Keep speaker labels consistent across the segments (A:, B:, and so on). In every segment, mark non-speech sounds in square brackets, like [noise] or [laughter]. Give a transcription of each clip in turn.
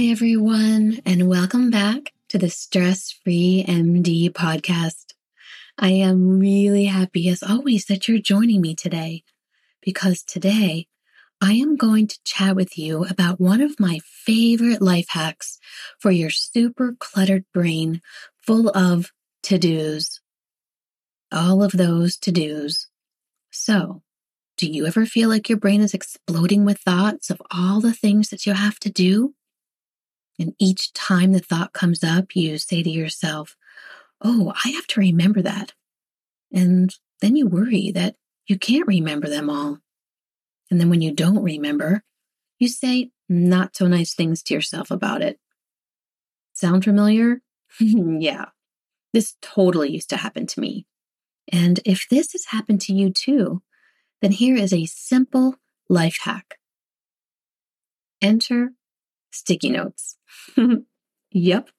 A: Hi, everyone, and welcome back to the Stress Free MD podcast. I am really happy, as always, that you're joining me today because today I am going to chat with you about one of my favorite life hacks for your super cluttered brain full of to dos. All of those to dos. So, do you ever feel like your brain is exploding with thoughts of all the things that you have to do? And each time the thought comes up, you say to yourself, Oh, I have to remember that. And then you worry that you can't remember them all. And then when you don't remember, you say not so nice things to yourself about it. Sound familiar? [laughs] yeah, this totally used to happen to me. And if this has happened to you too, then here is a simple life hack. Enter sticky notes. [laughs] yep,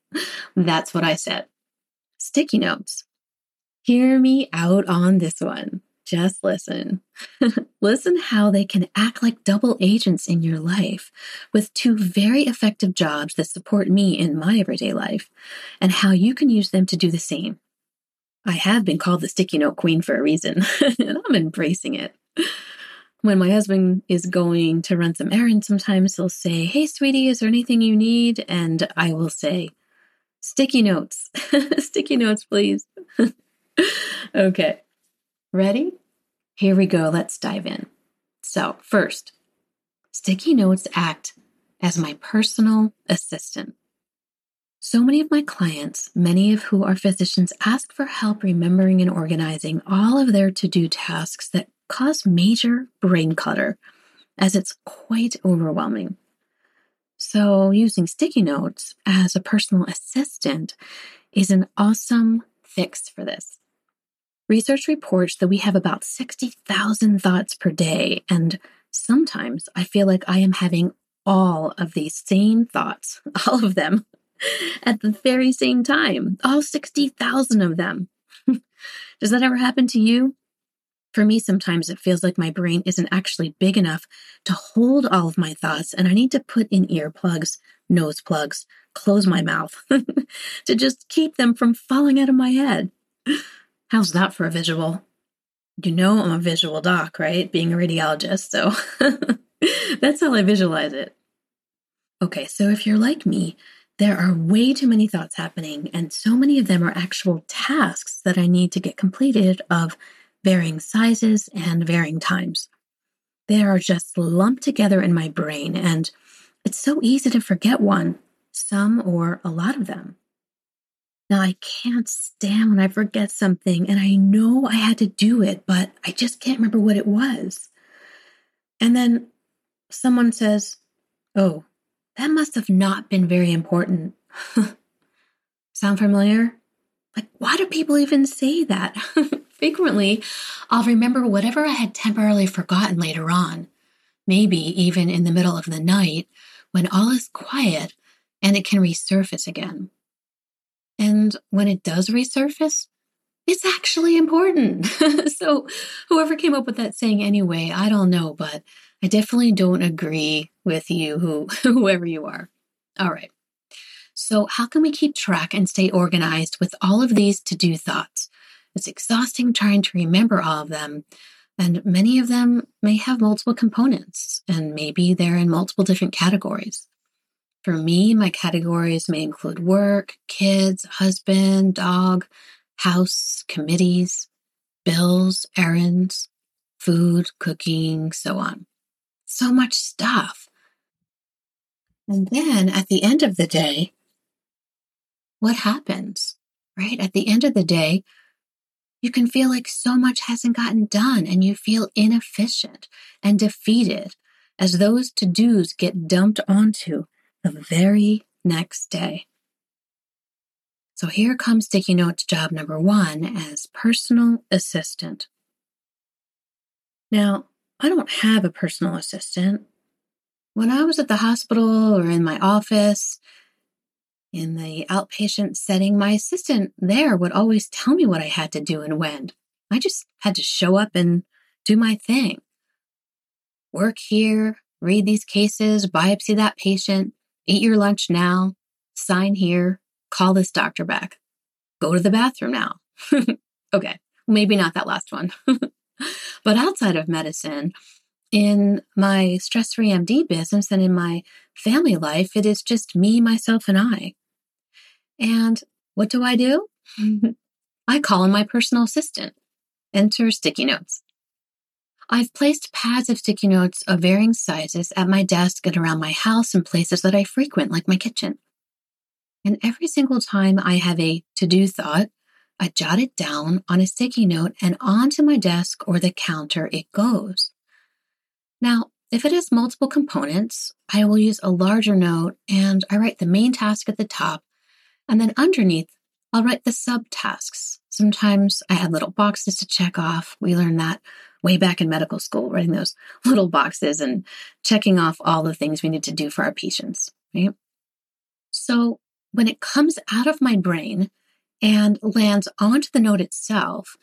A: that's what I said. Sticky notes. Hear me out on this one. Just listen. [laughs] listen how they can act like double agents in your life with two very effective jobs that support me in my everyday life, and how you can use them to do the same. I have been called the sticky note queen for a reason, [laughs] and I'm embracing it when my husband is going to run some errands, sometimes he'll say, Hey, sweetie, is there anything you need? And I will say, Sticky notes. [laughs] Sticky notes, please. [laughs] okay. Ready? Here we go. Let's dive in. So, first, sticky notes act as my personal assistant. So many of my clients, many of who are physicians, ask for help remembering and organizing all of their to do tasks that cause major brain clutter, as it's quite overwhelming. So, using sticky notes as a personal assistant is an awesome fix for this. Research reports that we have about 60,000 thoughts per day, and sometimes I feel like I am having all of these same thoughts, [laughs] all of them, at the very same time, all 60,000 of them. [laughs] Does that ever happen to you? For me, sometimes it feels like my brain isn't actually big enough to hold all of my thoughts, and I need to put in earplugs, nose plugs, close my mouth [laughs] to just keep them from falling out of my head. How's that for a visual? You know, I'm a visual doc, right? Being a radiologist, so [laughs] that's how I visualize it. Okay, so if you're like me, there are way too many thoughts happening, and so many of them are actual tasks that I need to get completed of varying sizes and varying times. They are just lumped together in my brain, and it's so easy to forget one, some or a lot of them. Now, I can't stand when I forget something and I know I had to do it, but I just can't remember what it was. And then someone says, Oh, that must have not been very important. [laughs] Sound familiar? Like, why do people even say that? [laughs] Frequently, I'll remember whatever I had temporarily forgotten later on, maybe even in the middle of the night when all is quiet and it can resurface again. And when it does resurface, it's actually important. [laughs] so, whoever came up with that saying anyway, I don't know, but I definitely don't agree with you, who, [laughs] whoever you are. All right. So, how can we keep track and stay organized with all of these to do thoughts? It's exhausting trying to remember all of them, and many of them may have multiple components, and maybe they're in multiple different categories. For me, my categories may include work, kids, husband, dog, house, committees, bills, errands, food, cooking, so on. So much stuff. And then at the end of the day, what happens, right? At the end of the day, you can feel like so much hasn't gotten done and you feel inefficient and defeated as those to dos get dumped onto the very next day. So here comes sticky notes job number one as personal assistant. Now, I don't have a personal assistant. When I was at the hospital or in my office, in the outpatient setting, my assistant there would always tell me what I had to do and when. I just had to show up and do my thing. Work here, read these cases, biopsy that patient, eat your lunch now, sign here, call this doctor back, go to the bathroom now. [laughs] okay, maybe not that last one. [laughs] but outside of medicine, in my stress free MD business and in my family life, it is just me, myself, and I. And what do I do? I call in my personal assistant. Enter sticky notes. I've placed pads of sticky notes of varying sizes at my desk and around my house and places that I frequent, like my kitchen. And every single time I have a to do thought, I jot it down on a sticky note and onto my desk or the counter it goes. Now, if it has multiple components, I will use a larger note and I write the main task at the top and then underneath, I'll write the subtasks. Sometimes I add little boxes to check off. We learned that way back in medical school, writing those [laughs] little boxes and checking off all the things we need to do for our patients, right? So when it comes out of my brain and lands onto the note itself,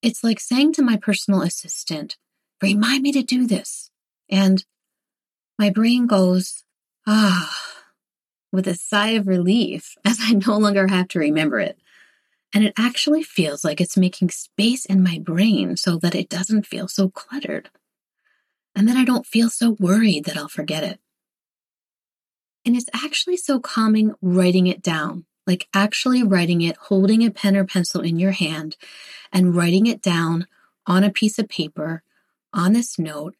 A: it's like saying to my personal assistant, remind me to do this. And my brain goes, ah, with a sigh of relief [laughs] as I no longer have to remember it. And it actually feels like it's making space in my brain so that it doesn't feel so cluttered. And then I don't feel so worried that I'll forget it. And it's actually so calming writing it down, like actually writing it, holding a pen or pencil in your hand and writing it down on a piece of paper, on this note,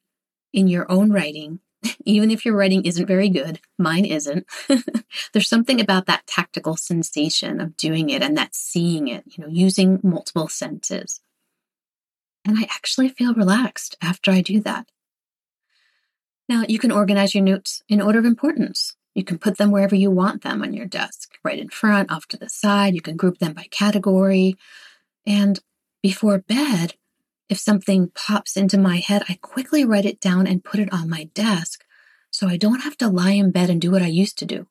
A: in your own writing, even if your writing isn't very good, mine isn't. [laughs] There's something about that tactical sensation of doing it and that seeing it, you know, using multiple senses. And I actually feel relaxed after I do that. Now, you can organize your notes in order of importance. You can put them wherever you want them on your desk, right in front, off to the side. You can group them by category. And before bed, if something pops into my head, I quickly write it down and put it on my desk so I don't have to lie in bed and do what I used to do.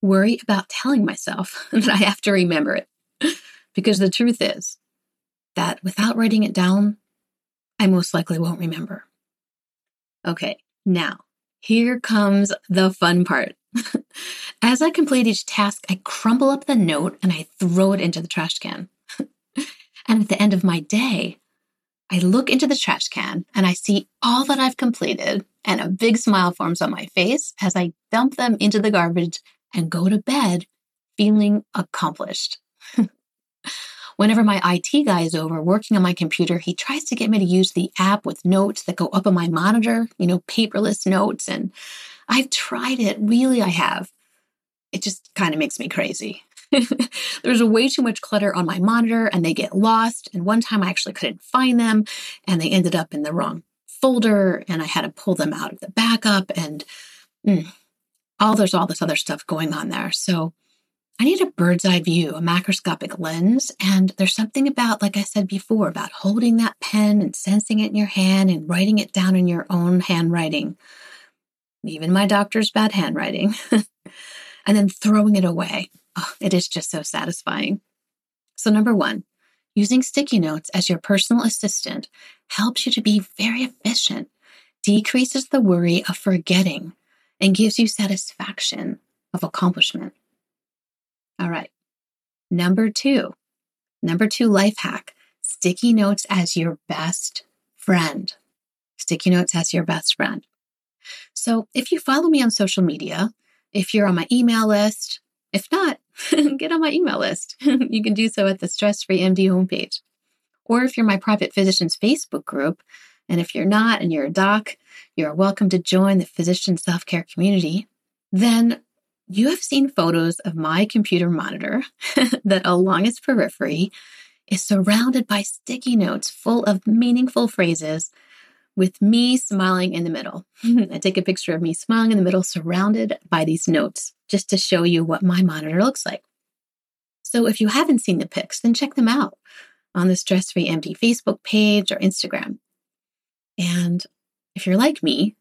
A: Worry about telling myself [laughs] that I have to remember it. because the truth is that without writing it down, I most likely won't remember. Okay, now here comes the fun part. [laughs] As I complete each task, I crumble up the note and I throw it into the trash can. [laughs] and at the end of my day, I look into the trash can and I see all that I've completed, and a big smile forms on my face as I dump them into the garbage and go to bed feeling accomplished. [laughs] Whenever my IT guy is over working on my computer, he tries to get me to use the app with notes that go up on my monitor, you know, paperless notes. And I've tried it, really, I have. It just kind of makes me crazy. [laughs] There's way too much clutter on my monitor and they get lost. And one time I actually couldn't find them and they ended up in the wrong folder and I had to pull them out of the backup and mm, all there's all this other stuff going on there. So I need a bird's eye view, a macroscopic lens. And there's something about, like I said before, about holding that pen and sensing it in your hand and writing it down in your own handwriting, even my doctor's bad handwriting, [laughs] and then throwing it away. Oh, it is just so satisfying. So, number one, using sticky notes as your personal assistant helps you to be very efficient, decreases the worry of forgetting, and gives you satisfaction of accomplishment. All right. Number two, number two life hack sticky notes as your best friend. Sticky notes as your best friend. So if you follow me on social media, if you're on my email list, if not, [laughs] get on my email list. [laughs] you can do so at the Stress Free MD homepage. Or if you're my private physician's Facebook group, and if you're not and you're a doc, you're welcome to join the physician self care community. Then you have seen photos of my computer monitor [laughs] that along its periphery is surrounded by sticky notes full of meaningful phrases with me smiling in the middle. [laughs] I take a picture of me smiling in the middle, surrounded by these notes, just to show you what my monitor looks like. So if you haven't seen the pics, then check them out on the Stress Free MD Facebook page or Instagram. And if you're like me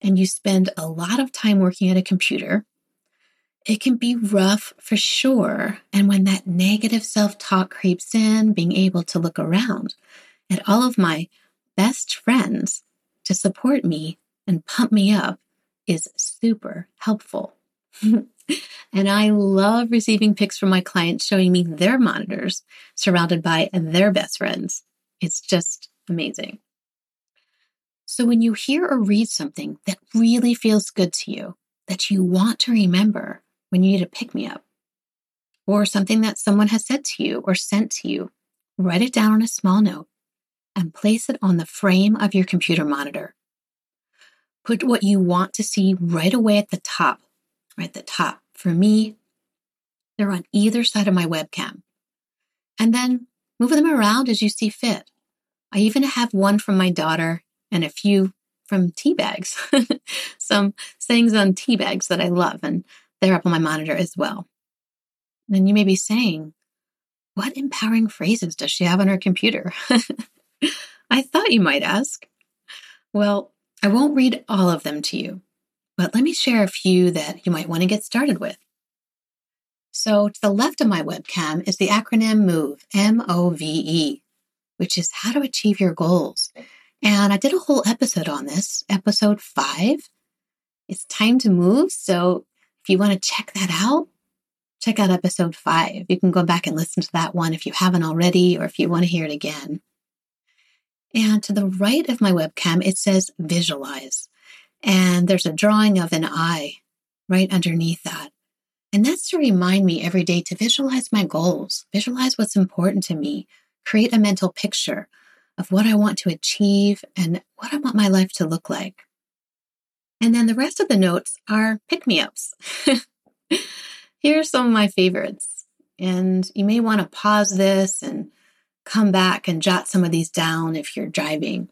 A: and you spend a lot of time working at a computer, it can be rough for sure. And when that negative self talk creeps in, being able to look around at all of my best friends to support me and pump me up is super helpful. [laughs] and I love receiving pics from my clients showing me their monitors surrounded by their best friends. It's just amazing. So when you hear or read something that really feels good to you, that you want to remember, when you need a pick me up, or something that someone has said to you or sent to you, write it down on a small note and place it on the frame of your computer monitor. Put what you want to see right away at the top, right at the top. For me, they're on either side of my webcam. And then move them around as you see fit. I even have one from my daughter and a few from tea bags, [laughs] some sayings on tea bags that I love. And they're up on my monitor as well. Then you may be saying, what empowering phrases does she have on her computer? [laughs] You might ask. Well, I won't read all of them to you, but let me share a few that you might want to get started with. So, to the left of my webcam is the acronym MOVE, M O V E, which is how to achieve your goals. And I did a whole episode on this, episode five. It's time to move. So, if you want to check that out, check out episode five. You can go back and listen to that one if you haven't already, or if you want to hear it again. And to the right of my webcam, it says visualize. And there's a drawing of an eye right underneath that. And that's to remind me every day to visualize my goals, visualize what's important to me, create a mental picture of what I want to achieve and what I want my life to look like. And then the rest of the notes are pick me ups. [laughs] Here are some of my favorites. And you may want to pause this and come back and jot some of these down if you're driving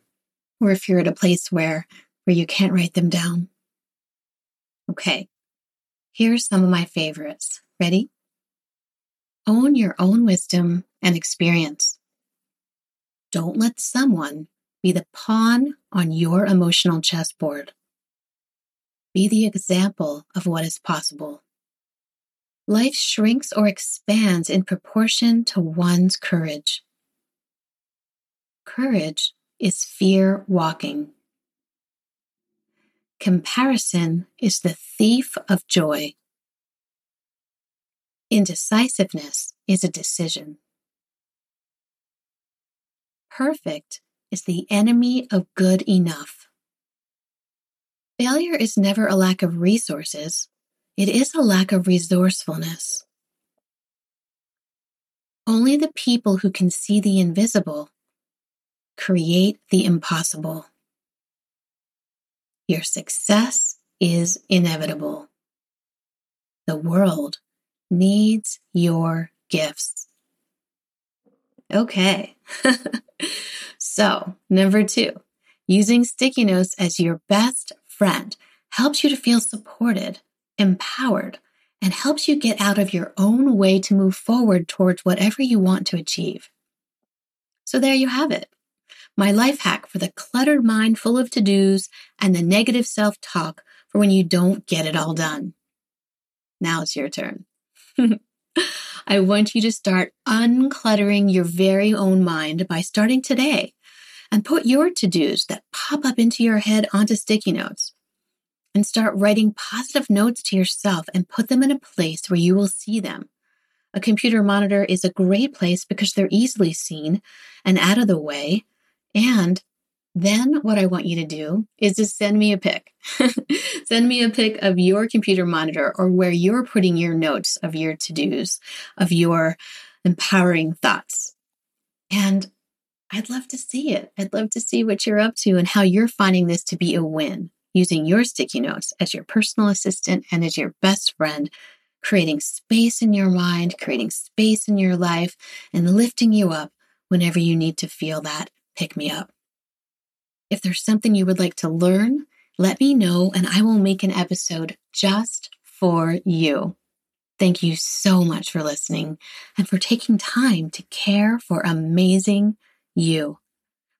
A: or if you're at a place where, where you can't write them down. Okay, here's some of my favorites. Ready? Own your own wisdom and experience. Don't let someone be the pawn on your emotional chessboard. Be the example of what is possible. Life shrinks or expands in proportion to one's courage. Courage is fear walking. Comparison is the thief of joy. Indecisiveness is a decision. Perfect is the enemy of good enough. Failure is never a lack of resources, it is a lack of resourcefulness. Only the people who can see the invisible create the impossible. Your success is inevitable. The world needs your gifts. Okay. [laughs] so, number two, using sticky notes as your best friend helps you to feel supported, empowered, and helps you get out of your own way to move forward towards whatever you want to achieve. So, there you have it. My life hack for the cluttered mind full of to dos and the negative self talk for when you don't get it all done. Now it's your turn. [laughs] I want you to start uncluttering your very own mind by starting today and put your to dos that pop up into your head onto sticky notes and start writing positive notes to yourself and put them in a place where you will see them. A computer monitor is a great place because they're easily seen and out of the way. And then what I want you to do is to send me a pic. [laughs] send me a pic of your computer monitor or where you're putting your notes of your to dos, of your empowering thoughts. And I'd love to see it. I'd love to see what you're up to and how you're finding this to be a win using your sticky notes as your personal assistant and as your best friend, creating space in your mind, creating space in your life, and lifting you up whenever you need to feel that pick me up. If there's something you would like to learn, let me know and I will make an episode just for you. Thank you so much for listening and for taking time to care for amazing you.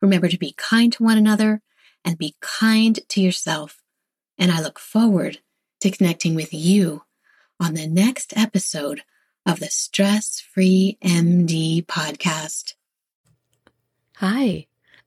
A: Remember to be kind to one another and be kind to yourself. And I look forward to connecting with you on the next episode of the Stress Free MD podcast.
B: Hi,